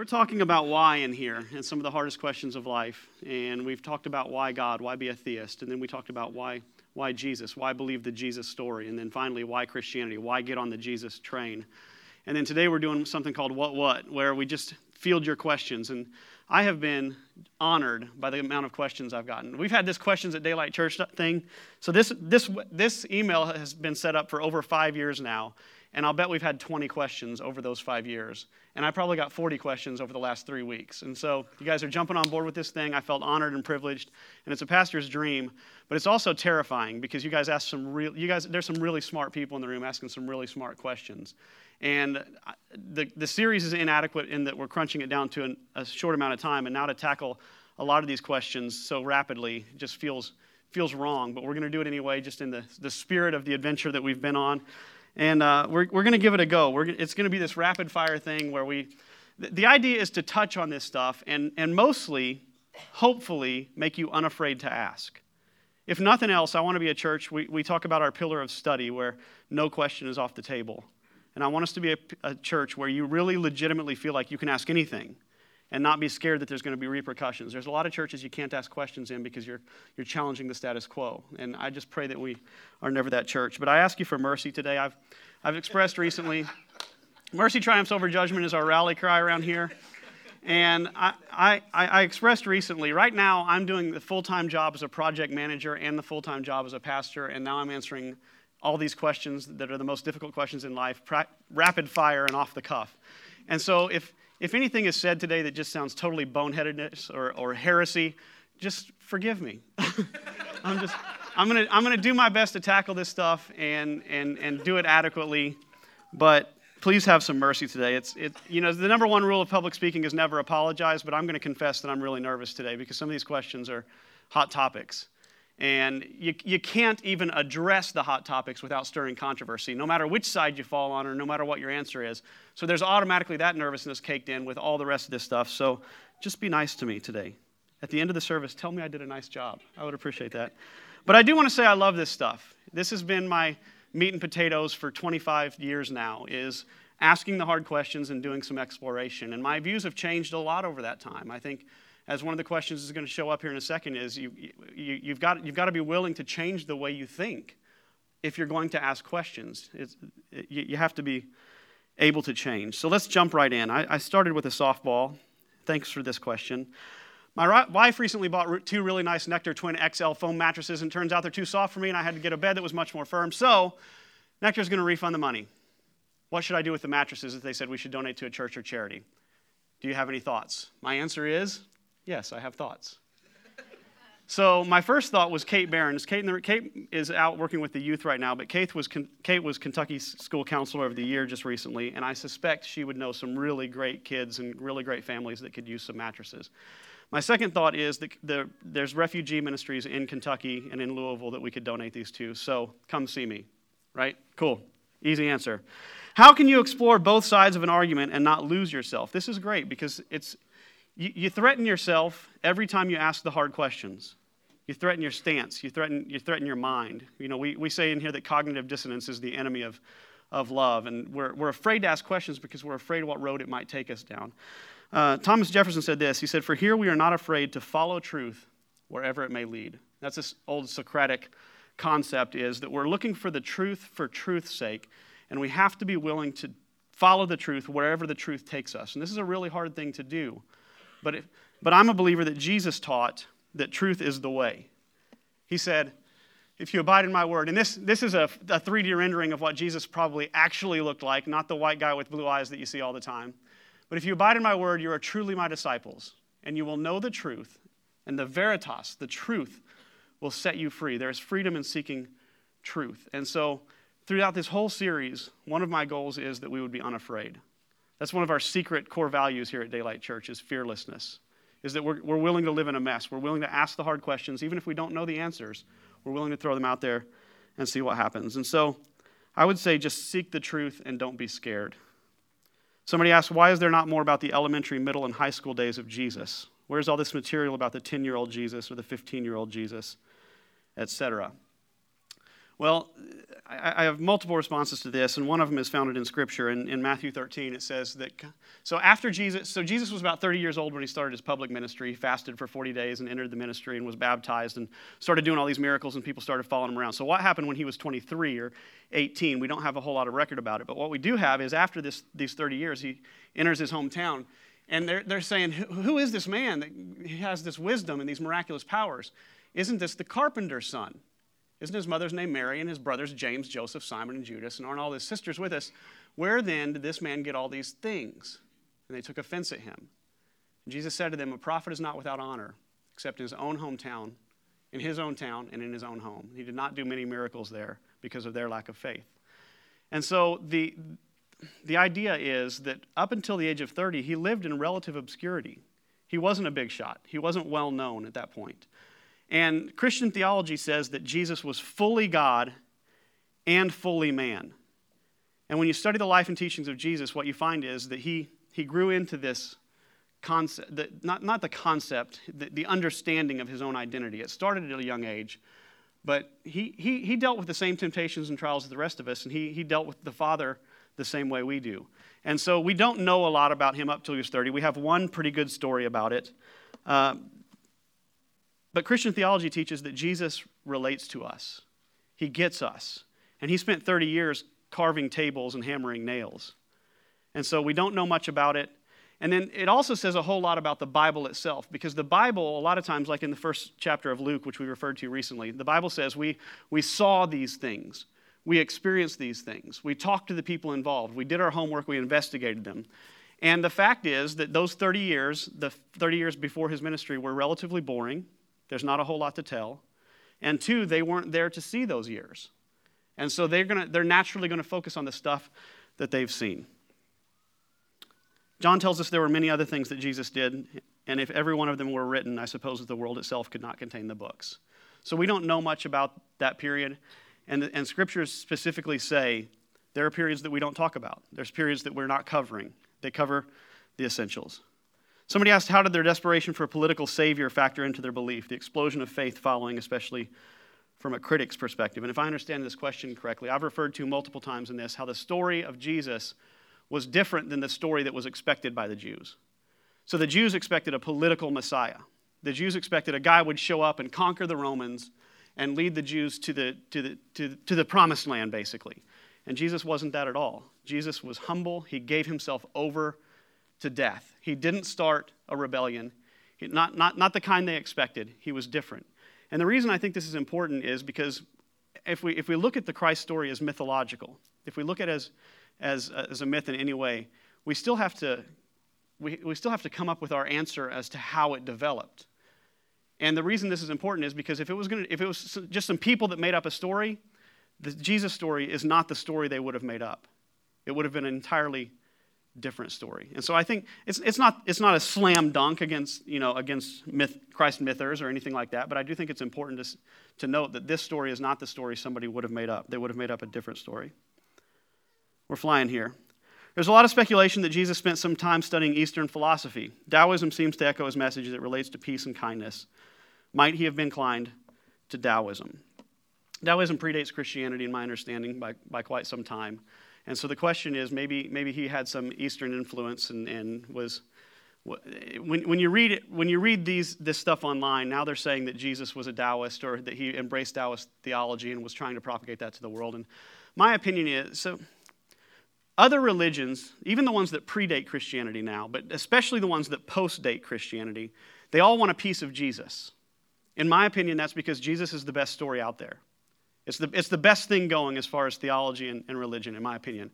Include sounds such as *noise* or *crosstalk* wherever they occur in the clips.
We're talking about why in here and some of the hardest questions of life. And we've talked about why God, why be a theist. And then we talked about why, why Jesus, why believe the Jesus story. And then finally, why Christianity, why get on the Jesus train. And then today we're doing something called What What, where we just field your questions. And I have been honored by the amount of questions I've gotten. We've had this questions at Daylight Church thing. So this, this, this email has been set up for over five years now. And I'll bet we've had 20 questions over those five years. And I probably got 40 questions over the last three weeks. And so you guys are jumping on board with this thing. I felt honored and privileged. And it's a pastor's dream, but it's also terrifying because you guys ask some real, you guys, there's some really smart people in the room asking some really smart questions. And the, the series is inadequate in that we're crunching it down to an, a short amount of time. And now to tackle a lot of these questions so rapidly just feels, feels wrong. But we're going to do it anyway, just in the, the spirit of the adventure that we've been on. And uh, we're, we're going to give it a go. We're, it's going to be this rapid fire thing where we, the idea is to touch on this stuff and, and mostly, hopefully, make you unafraid to ask. If nothing else, I want to be a church. We, we talk about our pillar of study where no question is off the table. And I want us to be a, a church where you really legitimately feel like you can ask anything and not be scared that there's going to be repercussions. There's a lot of churches you can't ask questions in because you're, you're challenging the status quo. And I just pray that we are never that church. But I ask you for mercy today. I've, I've expressed recently mercy triumphs over judgment is our rally cry around here. And I, I, I expressed recently, right now, I'm doing the full time job as a project manager and the full time job as a pastor, and now I'm answering all these questions that are the most difficult questions in life, pra- rapid fire and off the cuff. And so, if, if anything is said today that just sounds totally boneheadedness or, or heresy, just forgive me. *laughs* I'm just, I'm gonna, I'm gonna do my best to tackle this stuff and, and, and do it adequately, but please have some mercy today. It's, it, you know, the number one rule of public speaking is never apologize, but I'm gonna confess that I'm really nervous today because some of these questions are hot topics. And you, you can't even address the hot topics without stirring controversy, no matter which side you fall on or no matter what your answer is. So there's automatically that nervousness caked in with all the rest of this stuff. So just be nice to me today. At the end of the service, tell me I did a nice job. I would appreciate that. But I do want to say I love this stuff. This has been my meat and potatoes for 25 years now, is asking the hard questions and doing some exploration. And my views have changed a lot over that time. I think as one of the questions is going to show up here in a second, is you, you, you've, got, you've got to be willing to change the way you think if you're going to ask questions. It, you, have to be able to change. So let's jump right in. I, I started with a softball. Thanks for this question. My wife recently bought two really nice Nectar Twin XL foam mattresses, and turns out they're too soft for me, and I had to get a bed that was much more firm. So, Nectar's going to refund the money. What should I do with the mattresses if they said we should donate to a church or charity? Do you have any thoughts? My answer is Yes, I have thoughts. so my first thought was Kate Behrens. Kate, Kate, is out working with the youth right now, but Kate was, Kate was Kentucky's school counselor of the year just recently, and I suspect she would know some really great kids and really great families that could use some mattresses. My second thought is that the, there's refugee ministries in Kentucky and in Louisville that we could donate these to, so come see me. Right? Cool. Easy answer. How can you explore both sides of an argument and not lose yourself? This is great because it's, you, you threaten yourself every time you ask the hard questions. You threaten your stance. You threaten, you threaten your mind. You know, we, we say in here that cognitive dissonance is the enemy of, of love. And we're, we're afraid to ask questions because we're afraid of what road it might take us down. Uh, Thomas Jefferson said this He said, For here we are not afraid to follow truth wherever it may lead. That's this old Socratic concept is that we're looking for the truth for truth's sake, and we have to be willing to follow the truth wherever the truth takes us. And this is a really hard thing to do. But, if, but I'm a believer that Jesus taught that truth is the way. He said, if you abide in my word, and this, this is a, a 3D rendering of what Jesus probably actually looked like, not the white guy with blue eyes that you see all the time. But if you abide in my word, you are truly my disciples, and you will know the truth, and the veritas, the truth, will set you free. There is freedom in seeking truth. And so, throughout this whole series, one of my goals is that we would be unafraid. That's one of our secret core values here at Daylight Church is fearlessness. Is that we're, we're willing to live in a mess. We're willing to ask the hard questions, even if we don't know the answers. We're willing to throw them out there and see what happens. And so I would say just seek the truth and don't be scared. Somebody asked, why is there not more about the elementary, middle, and high school days of Jesus? Where's all this material about the 10 year old Jesus or the 15 year old Jesus, etc.? Well, I, have multiple responses to this, and one of them is founded in Scripture. In, in Matthew 13, it says that so after Jesus, so Jesus was about 30 years old when he started his public ministry. He fasted for 40 days and entered the ministry and was baptized and started doing all these miracles, and people started following him around. So what happened when he was 23 or 18? We don't have a whole lot of record about it, but what we do have is after this, these 30 years, he enters his hometown, and they're, they're saying, Who is this man that has this wisdom and these miraculous powers? Isn't this the carpenter's son? Isn't his mother's name Mary and his brothers James, Joseph, Simon, and Judas? And aren't all his sisters with us? Where then did this man get all these things? And they took offense at him. And Jesus said to them, A prophet is not without honor, except in his own hometown, in his own town, and in his own home. He did not do many miracles there because of their lack of faith. And so the, the idea is that up until the age of 30, he lived in relative obscurity. He wasn't a big shot, he wasn't well known at that point. And Christian theology says that Jesus was fully God and fully man. And when you study the life and teachings of Jesus, what you find is that he, he grew into this concept, the, not, not the concept, the, the understanding of his own identity. It started at a young age, but he, he, he dealt with the same temptations and trials as the rest of us, and he, he dealt with the Father the same way we do. And so we don't know a lot about him up till he was 30. We have one pretty good story about it. Uh, but Christian theology teaches that Jesus relates to us, He gets us. And He spent 30 years carving tables and hammering nails. And so we don't know much about it. And then it also says a whole lot about the Bible itself, because the Bible, a lot of times, like in the first chapter of Luke, which we referred to recently, the Bible says we, we saw these things, we experienced these things, we talked to the people involved, we did our homework, we investigated them. And the fact is that those 30 years, the 30 years before his ministry, were relatively boring. There's not a whole lot to tell. And two, they weren't there to see those years. And so they're, gonna, they're naturally going to focus on the stuff that they've seen. John tells us there were many other things that Jesus did, and if every one of them were written, I suppose that the world itself could not contain the books. So we don't know much about that period, and, and scriptures specifically say there are periods that we don't talk about. There's periods that we're not covering. They cover the essentials. Somebody asked, how did their desperation for a political savior factor into their belief? The explosion of faith following, especially from a critic's perspective. And if I understand this question correctly, I've referred to multiple times in this how the story of Jesus was different than the story that was expected by the Jews. So the Jews expected a political Messiah. The Jews expected a guy would show up and conquer the Romans and lead the Jews to the, to the, to to the promised land, basically. And Jesus wasn't that at all. Jesus was humble, he gave himself over to death. He didn't start a rebellion, not, not, not the kind they expected. He was different. And the reason I think this is important is because if we, if we look at the Christ story as mythological, if we look at it as, as, uh, as a myth in any way, we still have to we, we still have to come up with our answer as to how it developed. And the reason this is important is because if it was going if it was just some people that made up a story, the Jesus story is not the story they would have made up. It would have been entirely different story. And so I think it's, it's, not, it's not a slam dunk against, you know, against myth, Christ mythers or anything like that, but I do think it's important to, to note that this story is not the story somebody would have made up. They would have made up a different story. We're flying here. There's a lot of speculation that Jesus spent some time studying Eastern philosophy. Taoism seems to echo his message that relates to peace and kindness. Might he have been inclined to Taoism? Taoism predates Christianity, in my understanding, by, by quite some time. And so the question is maybe, maybe he had some Eastern influence and, and was. When, when, you read it, when you read these, this stuff online, now they're saying that Jesus was a Taoist or that he embraced Taoist theology and was trying to propagate that to the world. And my opinion is so other religions, even the ones that predate Christianity now, but especially the ones that post date Christianity, they all want a piece of Jesus. In my opinion, that's because Jesus is the best story out there. It's the, it's the best thing going as far as theology and, and religion, in my opinion.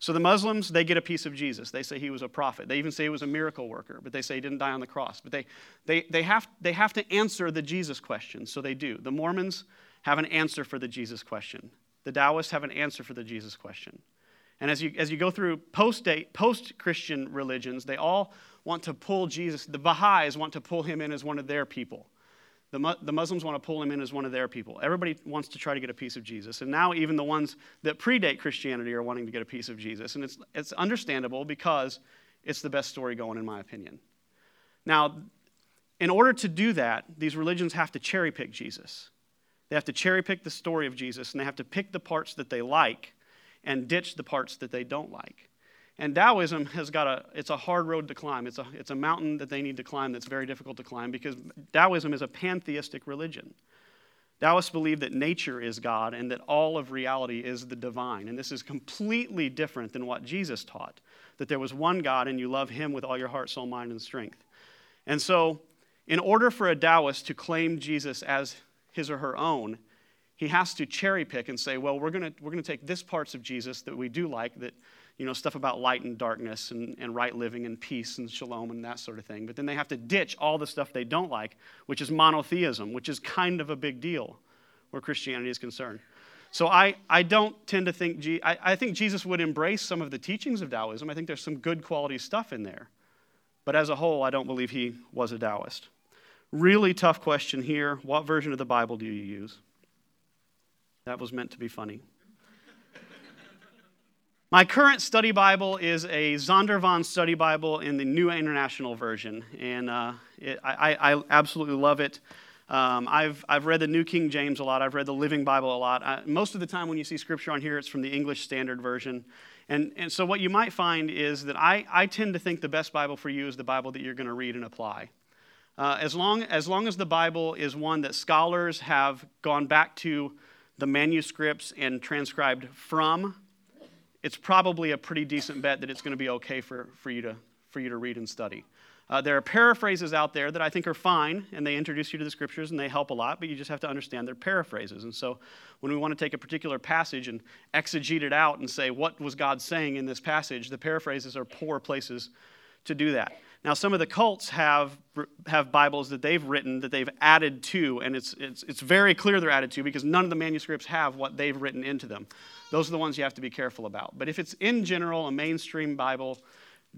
So the Muslims, they get a piece of Jesus. They say he was a prophet. They even say he was a miracle worker, but they say he didn't die on the cross. But they, they, they, have, they have to answer the Jesus question, so they do. The Mormons have an answer for the Jesus question. The Taoists have an answer for the Jesus question. And as you, as you go through post-Christian religions, they all want to pull Jesus, the Baha'is want to pull him in as one of their people. The, the Muslims want to pull him in as one of their people. Everybody wants to try to get a piece of Jesus. And now, even the ones that predate Christianity are wanting to get a piece of Jesus. And it's, it's understandable because it's the best story going, in my opinion. Now, in order to do that, these religions have to cherry pick Jesus. They have to cherry pick the story of Jesus, and they have to pick the parts that they like and ditch the parts that they don't like. And Taoism has got a, it's a hard road to climb. It's a, it's a mountain that they need to climb that's very difficult to climb because Taoism is a pantheistic religion. Taoists believe that nature is God and that all of reality is the divine. And this is completely different than what Jesus taught that there was one God and you love him with all your heart, soul, mind, and strength. And so, in order for a Taoist to claim Jesus as his or her own, he has to cherry pick and say, well, we're going we're going to take this parts of Jesus that we do like, that, you know, stuff about light and darkness and, and right living and peace and shalom and that sort of thing. But then they have to ditch all the stuff they don't like, which is monotheism, which is kind of a big deal where Christianity is concerned. So I, I don't tend to think, I, I think Jesus would embrace some of the teachings of Taoism. I think there's some good quality stuff in there. But as a whole, I don't believe he was a Taoist. Really tough question here. What version of the Bible do you use? That was meant to be funny. My current study Bible is a Zondervan study Bible in the New International Version, and uh, it, I, I, absolutely love it. Um, I've, I've read the New King James a lot, I've read the Living Bible a lot. I, most of the time, when you see scripture on here, it's from the English Standard Version. And, and so, what you might find is that I, I tend to think the best Bible for you is the Bible that you're going to read and apply. Uh, as, long, as long as the Bible is one that scholars have gone back to the manuscripts and transcribed from, it's probably a pretty decent bet that it's going to be okay for, for, you, to, for you to read and study. Uh, there are paraphrases out there that I think are fine, and they introduce you to the scriptures and they help a lot, but you just have to understand they're paraphrases. And so when we want to take a particular passage and exegete it out and say, what was God saying in this passage, the paraphrases are poor places to do that. Now, some of the cults have, have Bibles that they've written that they've added to, and it's, it's, it's very clear they're added to because none of the manuscripts have what they've written into them. Those are the ones you have to be careful about. But if it's in general a mainstream Bible,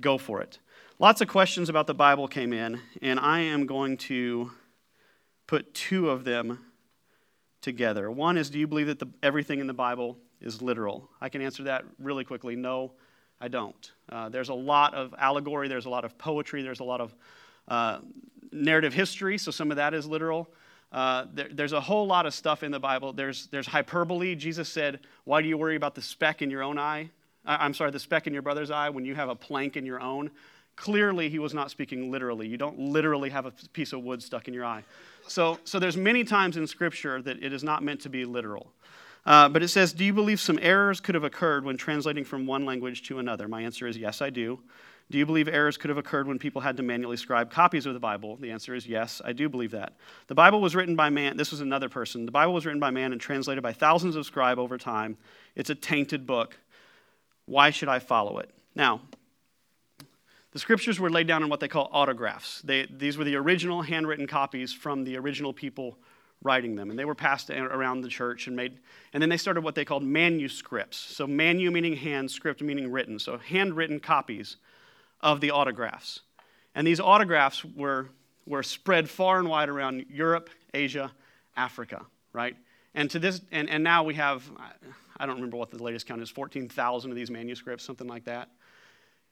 go for it. Lots of questions about the Bible came in, and I am going to put two of them together. One is Do you believe that the, everything in the Bible is literal? I can answer that really quickly. No, I don't. Uh, there's a lot of allegory, there's a lot of poetry, there's a lot of uh, narrative history, so some of that is literal. Uh, there, there's a whole lot of stuff in the Bible. There's, there's hyperbole. Jesus said, Why do you worry about the speck in your own eye? I'm sorry, the speck in your brother's eye when you have a plank in your own? Clearly, he was not speaking literally. You don't literally have a piece of wood stuck in your eye. So, so there's many times in Scripture that it is not meant to be literal. Uh, but it says, Do you believe some errors could have occurred when translating from one language to another? My answer is yes, I do. Do you believe errors could have occurred when people had to manually scribe copies of the Bible? The answer is yes, I do believe that. The Bible was written by man. This was another person. The Bible was written by man and translated by thousands of scribes over time. It's a tainted book. Why should I follow it? Now, the scriptures were laid down in what they call autographs. They, these were the original handwritten copies from the original people writing them. And they were passed around the church and made, and then they started what they called manuscripts. So, manu meaning hand, script meaning written. So, handwritten copies of the autographs. And these autographs were, were spread far and wide around Europe, Asia, Africa, right? And to this, and, and now we have, I don't remember what the latest count is, 14,000 of these manuscripts, something like that.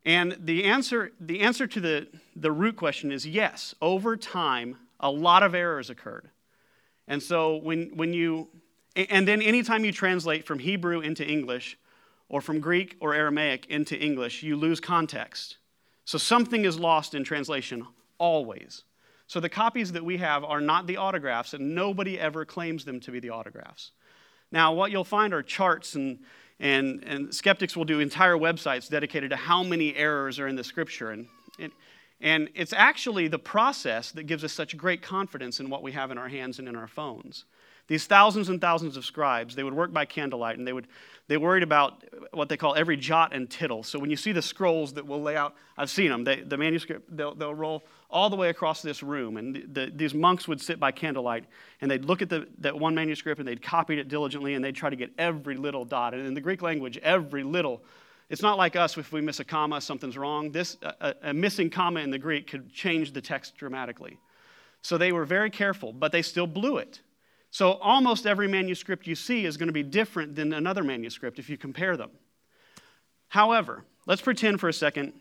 And the answer, the answer to the, the root question is yes. Over time, a lot of errors occurred. And so when, when you, and then anytime you translate from Hebrew into English or from Greek or Aramaic into English, you lose context. So something is lost in translation always. So the copies that we have are not the autographs, and nobody ever claims them to be the autographs. Now, what you'll find are charts, and, and, and skeptics will do entire websites dedicated to how many errors are in the scripture. And, and and it's actually the process that gives us such great confidence in what we have in our hands and in our phones. These thousands and thousands of scribes, they would work by candlelight and they would they worried about what they call every jot and tittle. So when you see the scrolls that will lay out, I've seen them, they, the manuscript, they'll, they'll roll all the way across this room. And the, the, these monks would sit by candlelight and they'd look at the, that one manuscript and they'd copy it diligently and they'd try to get every little dot. And in the Greek language, every little it's not like us, if we miss a comma, something's wrong. This, a, a missing comma in the Greek could change the text dramatically. So they were very careful, but they still blew it. So almost every manuscript you see is going to be different than another manuscript if you compare them. However, let's pretend for a second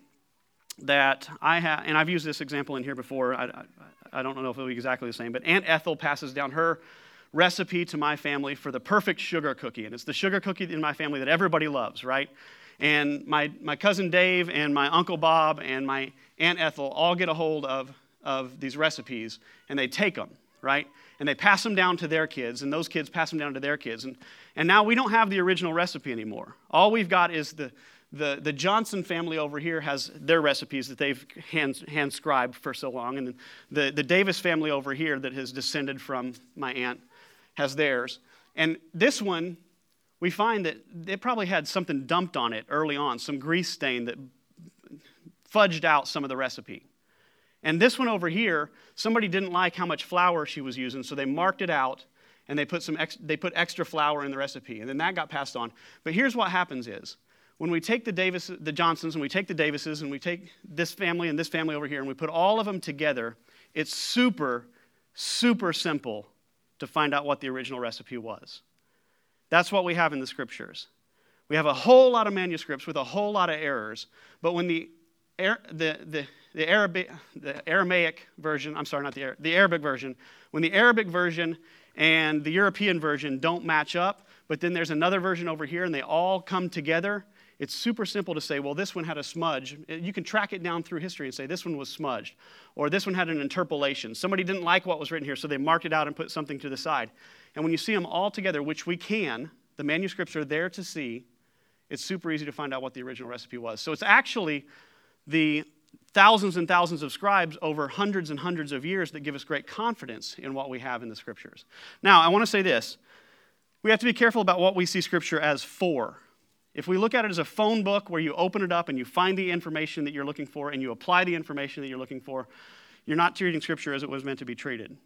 that I have, and I've used this example in here before. I, I, I don't know if it'll be exactly the same, but Aunt Ethel passes down her recipe to my family for the perfect sugar cookie. And it's the sugar cookie in my family that everybody loves, right? And my, my cousin Dave and my uncle Bob and my Aunt Ethel all get a hold of, of these recipes and they take them, right? And they pass them down to their kids, and those kids pass them down to their kids. And, and now we don't have the original recipe anymore. All we've got is the, the, the Johnson family over here has their recipes that they've hand, hand scribed for so long. And the, the Davis family over here that has descended from my aunt has theirs. And this one, we find that it probably had something dumped on it early on, some grease stain that fudged out some of the recipe. And this one over here, somebody didn't like how much flour she was using, so they marked it out and they put, some ex- they put extra flour in the recipe. And then that got passed on. But here's what happens is when we take the Davis, the Johnsons and we take the Davises and we take this family and this family over here and we put all of them together, it's super, super simple to find out what the original recipe was. That's what we have in the scriptures. We have a whole lot of manuscripts with a whole lot of errors, but when the, the, the, the, Arabic, the Aramaic version, I'm sorry, not the, the Arabic version, when the Arabic version and the European version don't match up, but then there's another version over here and they all come together, it's super simple to say, well, this one had a smudge. You can track it down through history and say, this one was smudged, or this one had an interpolation. Somebody didn't like what was written here, so they marked it out and put something to the side. And when you see them all together, which we can, the manuscripts are there to see, it's super easy to find out what the original recipe was. So it's actually the thousands and thousands of scribes over hundreds and hundreds of years that give us great confidence in what we have in the scriptures. Now, I want to say this. We have to be careful about what we see scripture as for. If we look at it as a phone book where you open it up and you find the information that you're looking for and you apply the information that you're looking for, you're not treating Scripture as it was meant to be treated.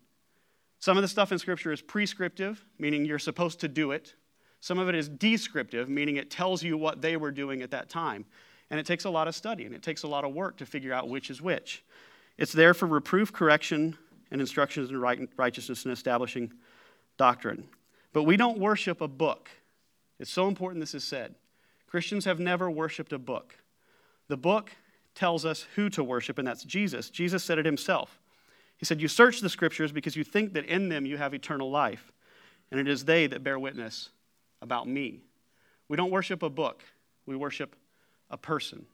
Some of the stuff in Scripture is prescriptive, meaning you're supposed to do it. Some of it is descriptive, meaning it tells you what they were doing at that time. And it takes a lot of study and it takes a lot of work to figure out which is which. It's there for reproof, correction, and instructions in righteousness and establishing doctrine. But we don't worship a book. It's so important this is said. Christians have never worshiped a book. The book tells us who to worship, and that's Jesus. Jesus said it himself. He said, You search the scriptures because you think that in them you have eternal life, and it is they that bear witness about me. We don't worship a book, we worship a person,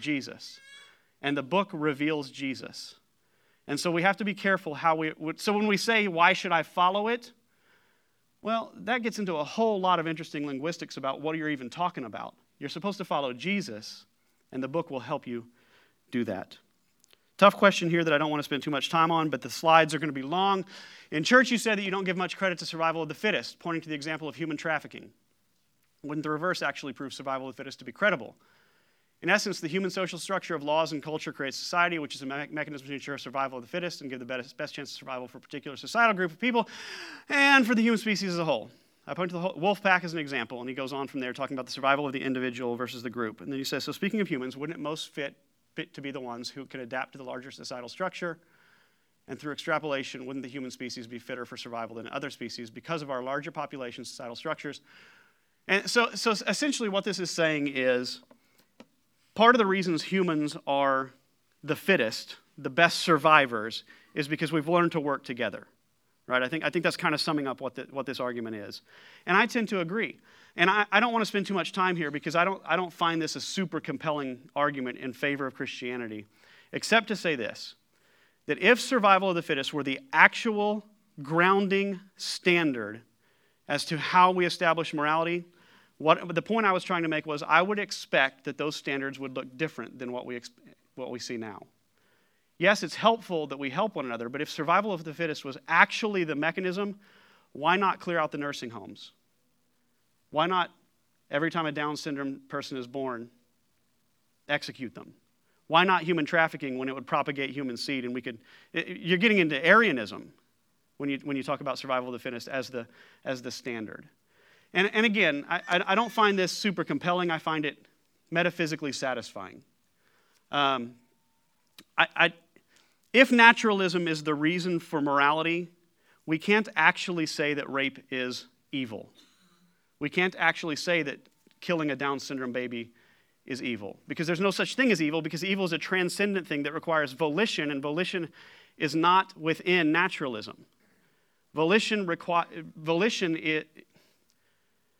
Jesus. And the book reveals Jesus. And so we have to be careful how we. So when we say, Why should I follow it? Well, that gets into a whole lot of interesting linguistics about what you're even talking about. You're supposed to follow Jesus, and the book will help you do that. Tough question here that I don't want to spend too much time on, but the slides are going to be long. In church, you said that you don't give much credit to survival of the fittest, pointing to the example of human trafficking. Wouldn't the reverse actually prove survival of the fittest to be credible? In essence, the human social structure of laws and culture creates society, which is a me- mechanism to ensure survival of the fittest and give the best, best chance of survival for a particular societal group of people and for the human species as a whole. I point to the wolf pack as an example, and he goes on from there talking about the survival of the individual versus the group. And then he says, So, speaking of humans, wouldn't it most fit, fit to be the ones who can adapt to the larger societal structure? And through extrapolation, wouldn't the human species be fitter for survival than other species because of our larger population, societal structures? And so, so essentially, what this is saying is Part of the reasons humans are the fittest, the best survivors, is because we've learned to work together. Right? I think, I think that's kind of summing up what, the, what this argument is. And I tend to agree. And I, I don't want to spend too much time here because I don't, I don't find this a super compelling argument in favor of Christianity, except to say this that if survival of the fittest were the actual grounding standard as to how we establish morality, what, the point I was trying to make was I would expect that those standards would look different than what we, what we see now. Yes, it's helpful that we help one another, but if survival of the fittest was actually the mechanism, why not clear out the nursing homes? Why not, every time a Down syndrome person is born, execute them? Why not human trafficking when it would propagate human seed and we could? You're getting into Aryanism when you, when you talk about survival of the fittest as the, as the standard. And, and again, I, I don't find this super compelling. I find it metaphysically satisfying. Um, I, I, if naturalism is the reason for morality, we can't actually say that rape is evil. We can't actually say that killing a Down syndrome baby is evil because there's no such thing as evil because evil is a transcendent thing that requires volition, and volition is not within naturalism. Volition, requi- volition it,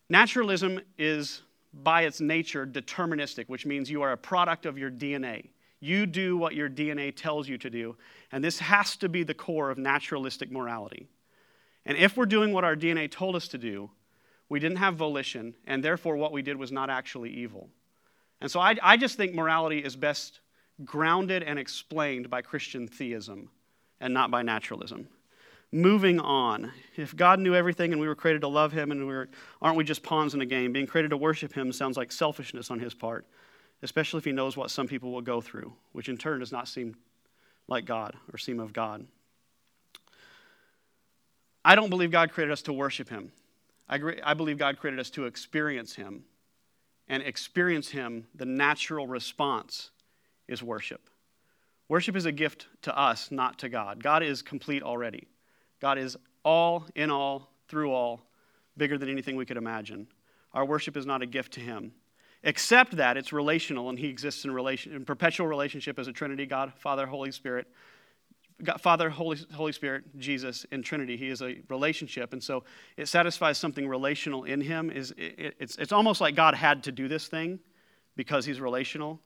naturalism is by its nature deterministic, which means you are a product of your DNA. You do what your DNA tells you to do, and this has to be the core of naturalistic morality. And if we're doing what our DNA told us to do, we didn't have volition, and therefore what we did was not actually evil. And so I, I just think morality is best grounded and explained by Christian theism and not by naturalism. Moving on. If God knew everything and we were created to love Him, and we were, aren't we just pawns in a game? Being created to worship Him sounds like selfishness on His part, especially if He knows what some people will go through, which in turn does not seem like God or seem of God. I don't believe God created us to worship Him. I, I believe God created us to experience Him. And experience Him, the natural response is worship. Worship is a gift to us, not to God. God is complete already. God is all, in all, through all, bigger than anything we could imagine. Our worship is not a gift to Him, except that it's relational and He exists in, relation, in perpetual relationship as a Trinity God, Father, Holy Spirit. God, Father, Holy, Holy Spirit, Jesus, in Trinity. He is a relationship. And so it satisfies something relational in him. Is it, it's, it's almost like God had to do this thing because he's relational.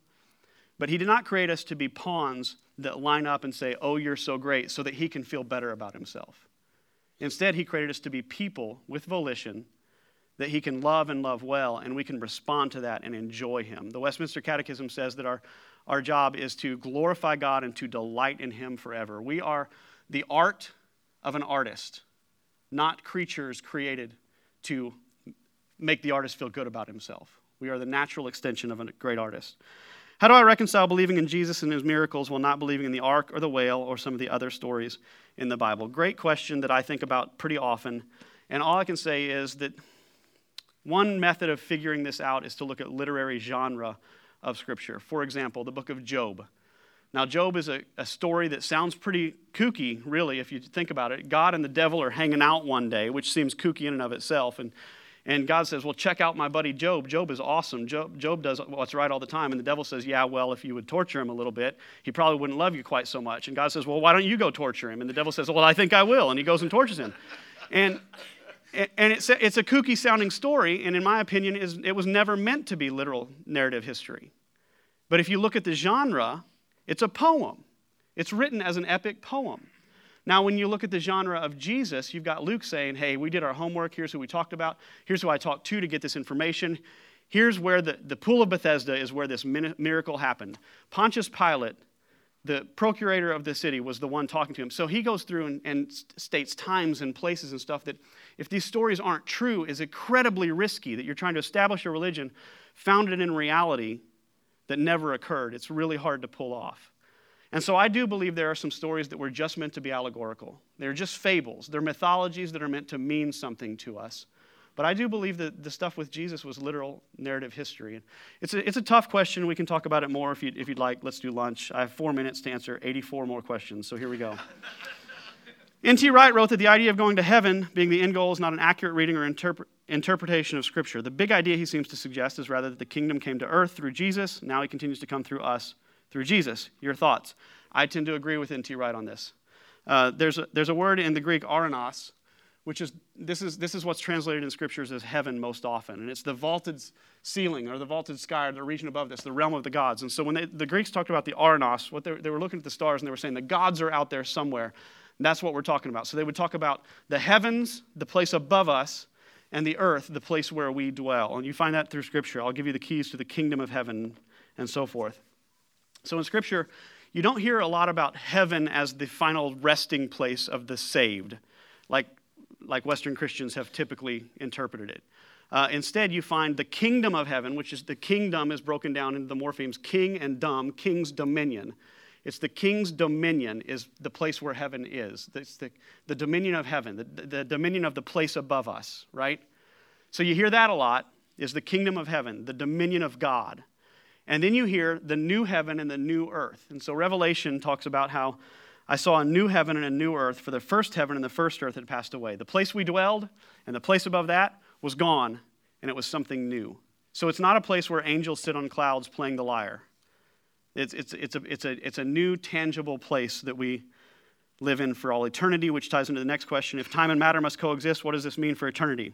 But he did not create us to be pawns that line up and say, Oh, you're so great, so that he can feel better about himself. Instead, he created us to be people with volition that he can love and love well, and we can respond to that and enjoy him. The Westminster Catechism says that our, our job is to glorify God and to delight in him forever. We are the art of an artist, not creatures created to make the artist feel good about himself. We are the natural extension of a great artist. How do I reconcile believing in Jesus and his miracles while not believing in the ark or the whale or some of the other stories in the Bible? Great question that I think about pretty often. And all I can say is that one method of figuring this out is to look at literary genre of Scripture. For example, the book of Job. Now, Job is a, a story that sounds pretty kooky, really, if you think about it. God and the devil are hanging out one day, which seems kooky in and of itself. And, and God says, Well, check out my buddy Job. Job is awesome. Job, Job does what's right all the time. And the devil says, Yeah, well, if you would torture him a little bit, he probably wouldn't love you quite so much. And God says, Well, why don't you go torture him? And the devil says, Well, I think I will. And he goes and tortures him. And and it's a, it's a kooky sounding story, and in my opinion, it was never meant to be literal narrative history. But if you look at the genre, it's a poem. It's written as an epic poem. Now, when you look at the genre of Jesus, you've got Luke saying, Hey, we did our homework. Here's who we talked about. Here's who I talked to to get this information. Here's where the, the pool of Bethesda is where this miracle happened. Pontius Pilate the procurator of the city was the one talking to him. So he goes through and, and, states times and places and stuff that, if these stories aren't true, is incredibly risky. That you're trying to establish a religion founded in reality that never occurred. It's really hard to pull off. And so I do believe there are some stories that were just meant to be allegorical. They're just fables, they're mythologies that are meant to mean something to us. But I do believe that the stuff with Jesus was literal narrative history. It's a, it's a tough question. We can talk about it more if you'd, if you'd like. Let's do lunch. I have four minutes to answer 84 more questions, so here we go. *laughs* N.T. Wright wrote that the idea of going to heaven being the end goal is not an accurate reading or interpre- interpretation of Scripture. The big idea he seems to suggest is rather that the kingdom came to earth through Jesus. Now he continues to come through us through Jesus. Your thoughts? I tend to agree with N.T. Wright on this. Uh, there's, a, there's a word in the Greek, ouranos, which is this, is this is what's translated in scriptures as heaven most often. And it's the vaulted ceiling or the vaulted sky or the region above this, the realm of the gods. And so when they, the Greeks talked about the ouranos, what they, they were looking at the stars and they were saying the gods are out there somewhere. And that's what we're talking about. So they would talk about the heavens, the place above us, and the earth, the place where we dwell. And you find that through scripture. I'll give you the keys to the kingdom of heaven and so forth. So in scripture, you don't hear a lot about heaven as the final resting place of the saved. Like like Western Christians have typically interpreted it. Uh, instead, you find the kingdom of heaven, which is the kingdom is broken down into the morphemes king and dumb, king's dominion. It's the king's dominion is the place where heaven is. It's the, the dominion of heaven, the, the dominion of the place above us, right? So you hear that a lot, is the kingdom of heaven, the dominion of God. And then you hear the new heaven and the new earth. And so Revelation talks about how I saw a new heaven and a new earth, for the first heaven and the first earth had passed away. The place we dwelled and the place above that was gone, and it was something new. So it's not a place where angels sit on clouds playing the lyre. It's, it's, it's, a, it's, a, it's a new, tangible place that we live in for all eternity, which ties into the next question. If time and matter must coexist, what does this mean for eternity?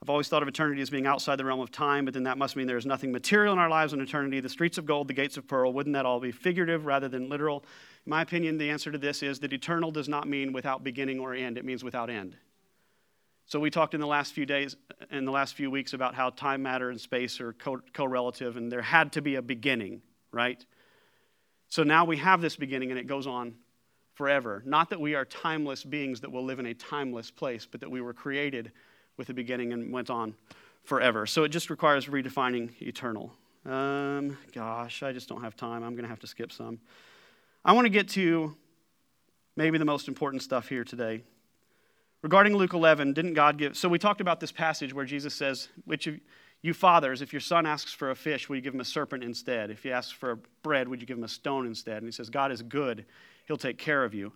I've always thought of eternity as being outside the realm of time, but then that must mean there is nothing material in our lives in eternity. The streets of gold, the gates of pearl, wouldn't that all be figurative rather than literal? In my opinion, the answer to this is that eternal does not mean without beginning or end, it means without end. So we talked in the last few days, in the last few weeks, about how time, matter, and space are co relative, and there had to be a beginning, right? So now we have this beginning, and it goes on forever. Not that we are timeless beings that will live in a timeless place, but that we were created with a beginning and went on forever. So it just requires redefining eternal. Um, gosh, I just don't have time. I'm going to have to skip some. I want to get to maybe the most important stuff here today. Regarding Luke 11, didn't God give? So we talked about this passage where Jesus says, Which of you fathers, if your son asks for a fish, will you give him a serpent instead? If he asks for bread, would you give him a stone instead? And he says, God is good He'll take care of you.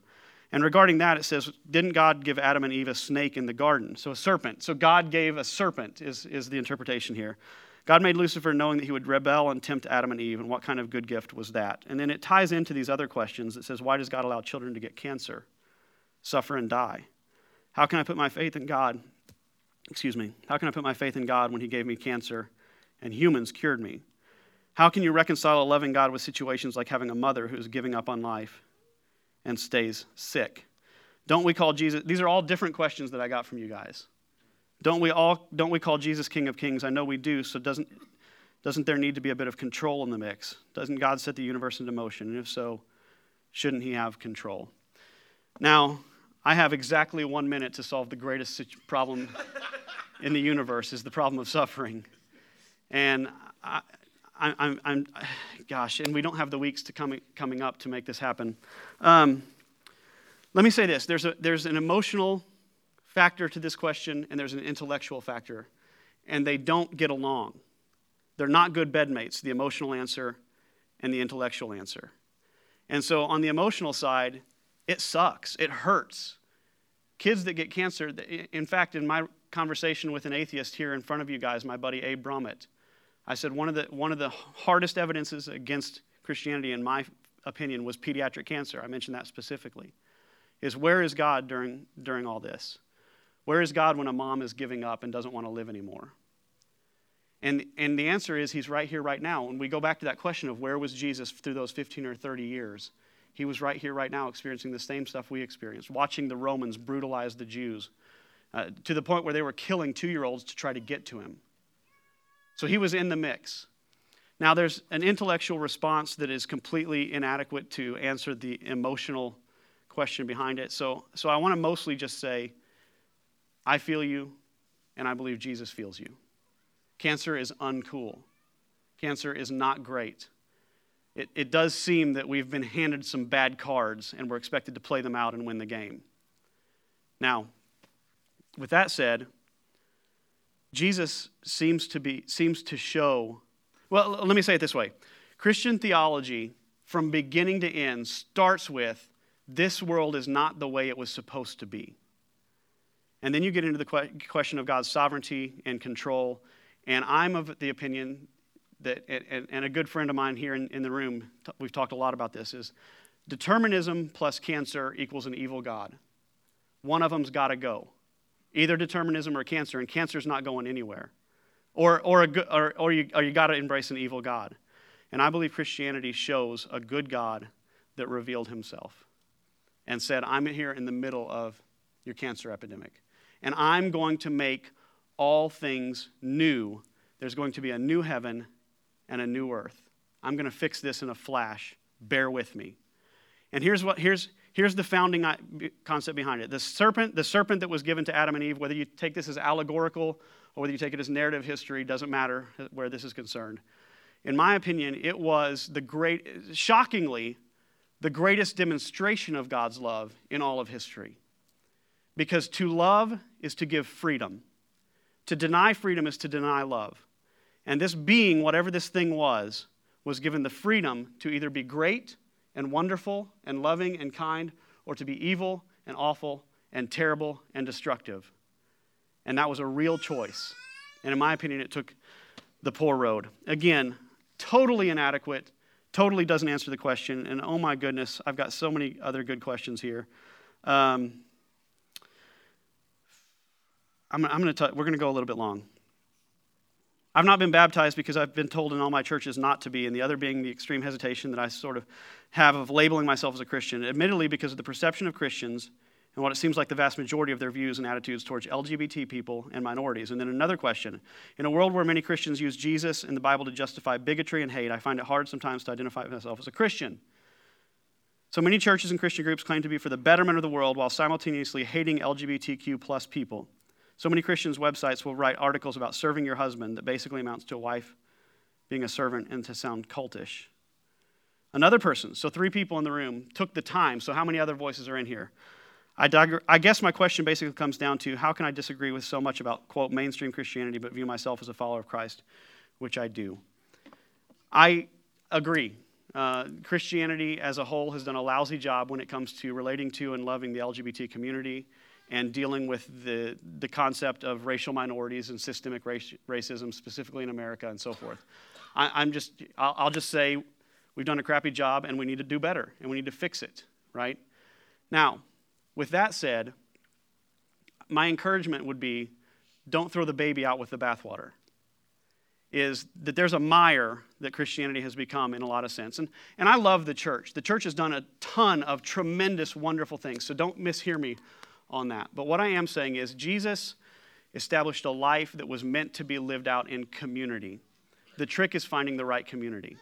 And regarding that, it says, Didn't God give Adam and Eve a snake in the garden? So a serpent. So God gave a serpent, is, is the interpretation here. God made Lucifer knowing that he would rebel and tempt Adam and Eve, and what kind of good gift was that? And then it ties into these other questions. It says, Why does God allow children to get cancer, suffer, and die? How can I put my faith in God? Excuse me. How can I put my faith in God when he gave me cancer and humans cured me? How can you reconcile a loving God with situations like having a mother who is giving up on life? And stays sick? Don't we call Jesus? These are all different questions that I got from you guys. Don't we all don't we call Jesus King of Kings? I know we do. So doesn't doesn't there need to be a bit of control in the mix? Doesn't God set the universe into motion? And if so, shouldn't he have control? Now, I have exactly 1 minute to solve the greatest problem in the universe is the problem of suffering. And I, I'm, I'm, *sighs* gosh, and we don't have the weeks to coming, coming up to make this happen. Um, let me say this there's, a, there's an emotional factor to this question, and there's an intellectual factor, and they don't get along. They're not good bedmates, the emotional answer and the intellectual answer. And so, on the emotional side, it sucks, it hurts. Kids that get cancer, in fact, in my conversation with an atheist here in front of you guys, my buddy Abe Brummett, I said one of the, one of the hardest evidences against Christianity, in my opinion, was pediatric cancer. I mentioned that specifically. Is where is God during, during all this? Where is God when a mom is giving up and doesn't want to live anymore? And, and the answer is he's right here, right now. When we go back to that question of where was Jesus through those 15 or 30 years, he was right here, right now, experiencing the same stuff we experienced, watching the Romans brutalize the Jews uh, to the point where they were killing two year olds to try to get to him. So he was in the mix. Now, there's an intellectual response that is completely inadequate to answer the emotional question behind it. So, so I want to mostly just say, I feel you, and I believe Jesus feels you. Cancer is uncool. Cancer is not great. It, it does seem that we've been handed some bad cards and we're expected to play them out and win the game. Now, with that said, Jesus seems to be seems to show well let me say it this way Christian theology from beginning to end starts with this world is not the way it was supposed to be. And then you get into the question of God's sovereignty and control. And I'm of the opinion that, and a good friend of mine here in, in the room, we've talked a lot about this, is determinism plus cancer equals an evil God. One of them's got to go either determinism or cancer, and cancer's not going anywhere. Or, or, a, or, or you, or you got to embrace an evil God. And I believe Christianity shows a good God that revealed himself and said, I'm here in the middle of your cancer epidemic. And I'm going to make all things new. There's going to be a new heaven and a new earth. I'm going to fix this in a flash. Bear with me. And here's what here's Here's the founding concept behind it. The serpent, the serpent that was given to Adam and Eve, whether you take this as allegorical or whether you take it as narrative history, doesn't matter uh, where this is concerned. In my opinion, it was the great, shockingly, the greatest demonstration of God's love in all of history. Because to love is to give freedom. To deny freedom is to deny love. And this being, whatever this thing was, was given the freedom to either be great and wonderful and loving and kind, or to be evil and awful and terrible and destructive. And that was a real choice. And in my opinion, it took the poor road. Again, totally inadequate totally doesn't answer the question. And oh my goodness, I've got so many other good questions here. Um, I'm, I'm going to we're going to go a little bit long. I've not been baptized because I've been told in all my churches not to be, and the other being the extreme hesitation that I sort of have of labeling myself as a Christian, admittedly because of the perception of Christians and what it seems like the vast majority of their views and attitudes towards LGBT people and minorities. And then another question In a world where many Christians use Jesus and the Bible to justify bigotry and hate, I find it hard sometimes to identify myself as a Christian. So many churches and Christian groups claim to be for the betterment of the world while simultaneously hating LGBTQ plus people. So many Christians' websites will write articles about serving your husband that basically amounts to a wife being a servant and to sound cultish. Another person, so three people in the room, took the time. So, how many other voices are in here? I, I guess my question basically comes down to how can I disagree with so much about, quote, mainstream Christianity, but view myself as a follower of Christ, which I do. I agree. Uh, Christianity as a whole has done a lousy job when it comes to relating to and loving the LGBT community and dealing with the, the concept of racial minorities and systemic racism, specifically in America and so forth. I, am just, I'll, I'll just say we've done a crappy job and we need to do better and we need to fix it, right? Now, with that said, my encouragement would be don't throw the baby out with the bathwater. Is that there's a mire that Christianity has become in a lot of sense. And, and I love the church. The church has done a ton of tremendous, wonderful things. So don't mishear me on that. But what I am saying is, Jesus established a life that was meant to be lived out in community. The trick is finding the right community.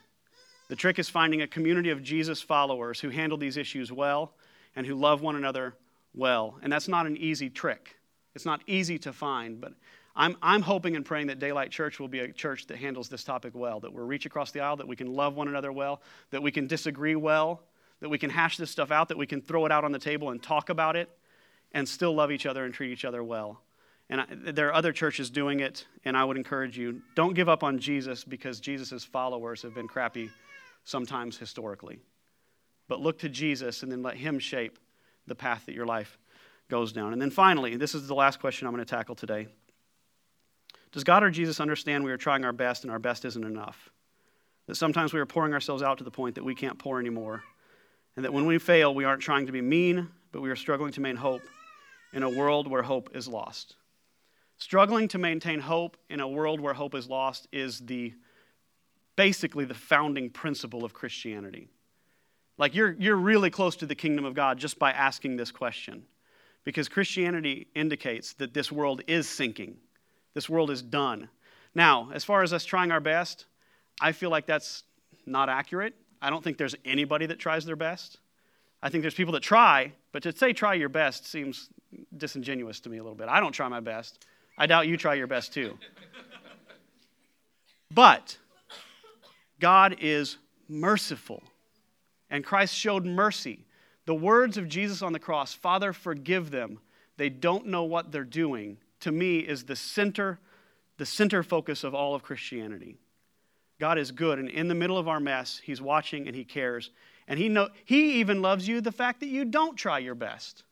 The trick is finding a community of Jesus followers who handle these issues well and who love one another well. And that's not an easy trick. It's not easy to find, but I'm, I'm hoping and praying that Daylight Church will be a church that handles this topic well, that we'll reach across the aisle, that we can love one another well, that we can disagree well, that we can hash this stuff out, that we can throw it out on the table and talk about it, and still love each other and treat each other well. And I, there are other churches doing it, and I would encourage you don't give up on Jesus because Jesus' followers have been crappy sometimes historically. But look to Jesus and then let Him shape the path that your life goes down. And then finally, this is the last question I'm going to tackle today. Does God or Jesus understand we are trying our best and our best isn't enough? That sometimes we are pouring ourselves out to the point that we can't pour anymore. And that when we fail, we aren't trying to be mean, but we are struggling to maintain hope in a world where hope is lost. Struggling to maintain hope in a world where hope is lost is the basically the founding principle of Christianity. Like you're, you're really close to the kingdom of God just by asking this question. Because Christianity indicates that this world is sinking, this world is done. Now, as far as us trying our best, I feel like that's not accurate. I don't think there's anybody that tries their best. I think there's people that try, but to say try your best seems disingenuous to me a little bit. I don't try my best. I doubt you try your best too. but God is merciful, and Christ showed mercy. The words of Jesus on the cross, Father, forgive them. They don't know what they're doing, to me is the center, the center focus of all of Christianity. God is good, and in the middle of our mess, He's watching and He cares. And He, know, he even loves you the fact that you don't try your best.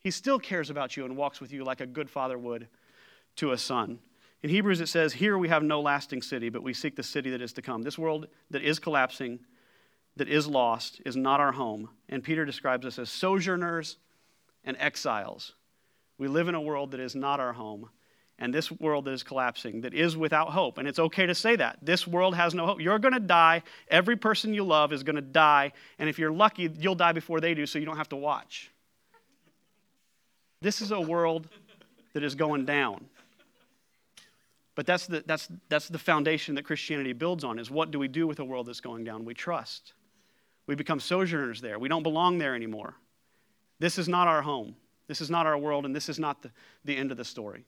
He still cares about you and walks with you like a good father would to a son. In Hebrews, it says, Here we have no lasting city, but we seek the city that is to come. This world that is collapsing, that is lost, is not our home. And Peter describes us as sojourners and exiles. We live in a world that is not our home, and this world that is collapsing, that is without hope. And it's okay to say that. This world has no hope. You're going to die. Every person you love is going to die. And if you're lucky, you'll die before they do, so you don't have to watch. This is a world that is going down. But that's the, that's, that's the foundation that Christianity builds on is what do we do with a world that's going down? We trust. We become sojourners there. We don't belong there anymore. This is not our home. This is not our world, and this is not the, the end of the story.